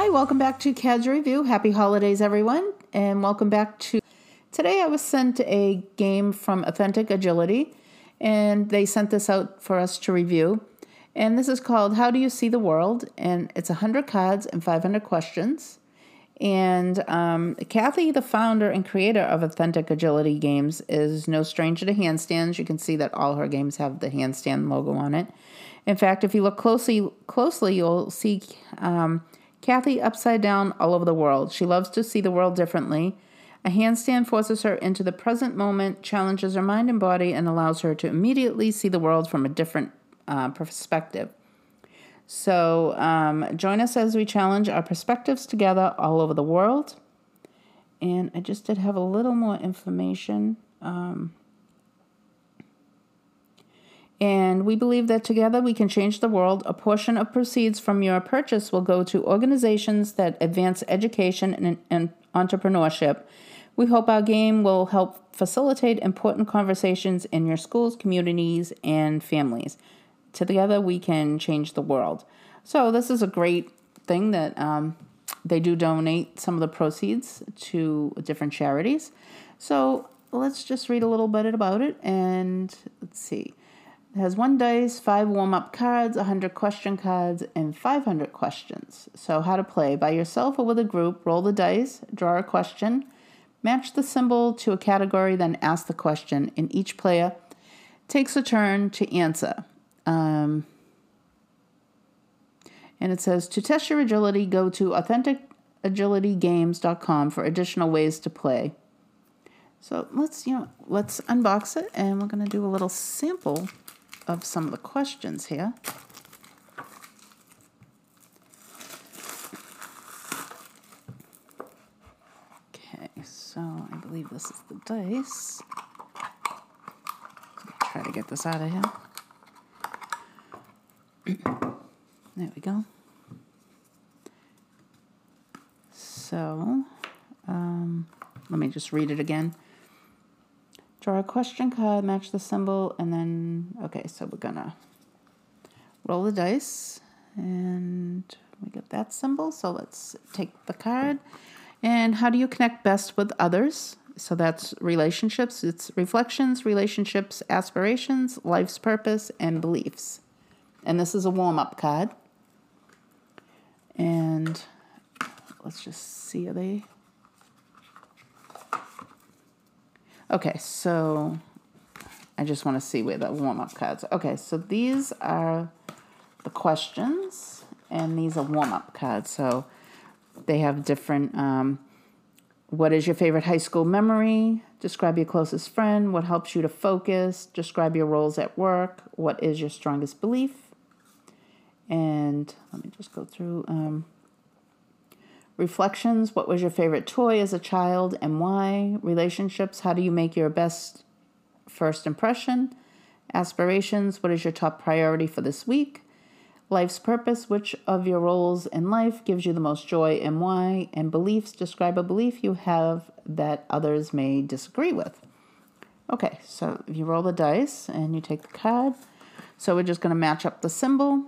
Hi, welcome back to CADS Review. Happy holidays, everyone, and welcome back to. Today, I was sent a game from Authentic Agility, and they sent this out for us to review. And this is called How Do You See the World? And it's 100 cards and 500 questions. And um, Kathy, the founder and creator of Authentic Agility Games, is no stranger to handstands. You can see that all her games have the handstand logo on it. In fact, if you look closely, closely, you'll see um, Kathy upside down all over the world. She loves to see the world differently. A handstand forces her into the present moment, challenges her mind and body, and allows her to immediately see the world from a different uh, perspective. So um, join us as we challenge our perspectives together all over the world. And I just did have a little more information. Um, and we believe that together we can change the world. A portion of proceeds from your purchase will go to organizations that advance education and, and entrepreneurship. We hope our game will help facilitate important conversations in your schools, communities, and families. Together we can change the world. So, this is a great thing that um, they do donate some of the proceeds to different charities. So, let's just read a little bit about it and let's see. It has one dice, five warm up cards, 100 question cards, and 500 questions. So, how to play by yourself or with a group, roll the dice, draw a question, match the symbol to a category, then ask the question, and each player takes a turn to answer. Um, and it says to test your agility, go to AuthenticAgilityGames.com for additional ways to play. So let's you know let's unbox it, and we're going to do a little sample of some of the questions here. Okay, so I believe this is the dice. Try to get this out of here. there we go. So, um, let me just read it again. Draw a question card, match the symbol, and then, okay, so we're gonna roll the dice, and we get that symbol. So let's take the card. And how do you connect best with others? So that's relationships, it's reflections, relationships, aspirations, life's purpose, and beliefs. And this is a warm up card. And let's just see, are they Okay, so I just want to see where the warm up cards. Okay, so these are the questions, and these are warm up cards. So they have different. Um, what is your favorite high school memory? Describe your closest friend. What helps you to focus? Describe your roles at work. What is your strongest belief? And let me just go through. Um, Reflections What was your favorite toy as a child and why? Relationships How do you make your best first impression? Aspirations What is your top priority for this week? Life's purpose Which of your roles in life gives you the most joy and why? And beliefs Describe a belief you have that others may disagree with. Okay, so if you roll the dice and you take the card. So we're just going to match up the symbol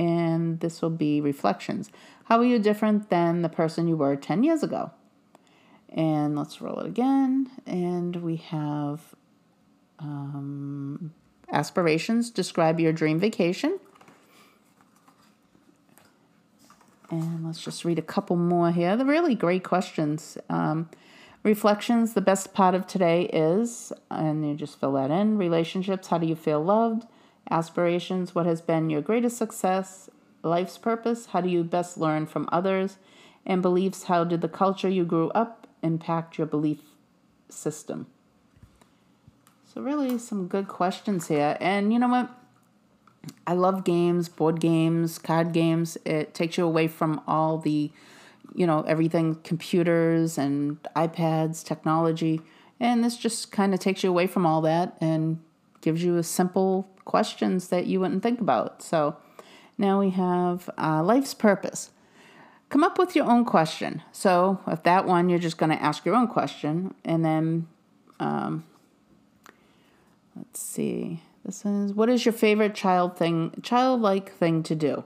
and this will be reflections. How are you different than the person you were 10 years ago? And let's roll it again. And we have um, aspirations. Describe your dream vacation. And let's just read a couple more here. They're really great questions. Um, reflections, the best part of today is, and you just fill that in. Relationships, how do you feel loved? Aspirations, what has been your greatest success? Life's purpose? How do you best learn from others? And beliefs, how did the culture you grew up impact your belief system? So, really, some good questions here. And you know what? I love games, board games, card games. It takes you away from all the, you know, everything computers and iPads, technology. And this just kind of takes you away from all that and gives you a simple questions that you wouldn't think about. So, now we have uh, life's purpose. Come up with your own question. So, if that one, you're just going to ask your own question. And then, um, let's see. This is what is your favorite child thing, childlike thing to do?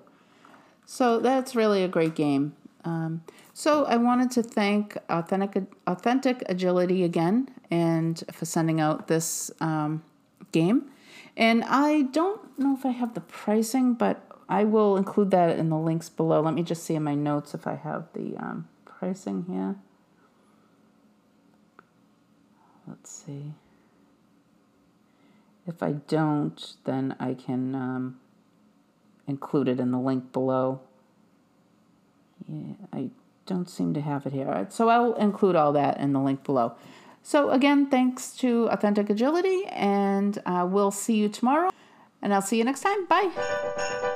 So that's really a great game. Um, so I wanted to thank Authentic, Authentic Agility again and for sending out this um, game. And I don't know if I have the pricing, but I will include that in the links below. Let me just see in my notes if I have the um, pricing here. Let's see. If I don't, then I can um, include it in the link below. Yeah, I don't seem to have it here. So I'll include all that in the link below. So again, thanks to Authentic Agility, and uh, we'll see you tomorrow. And I'll see you next time. Bye.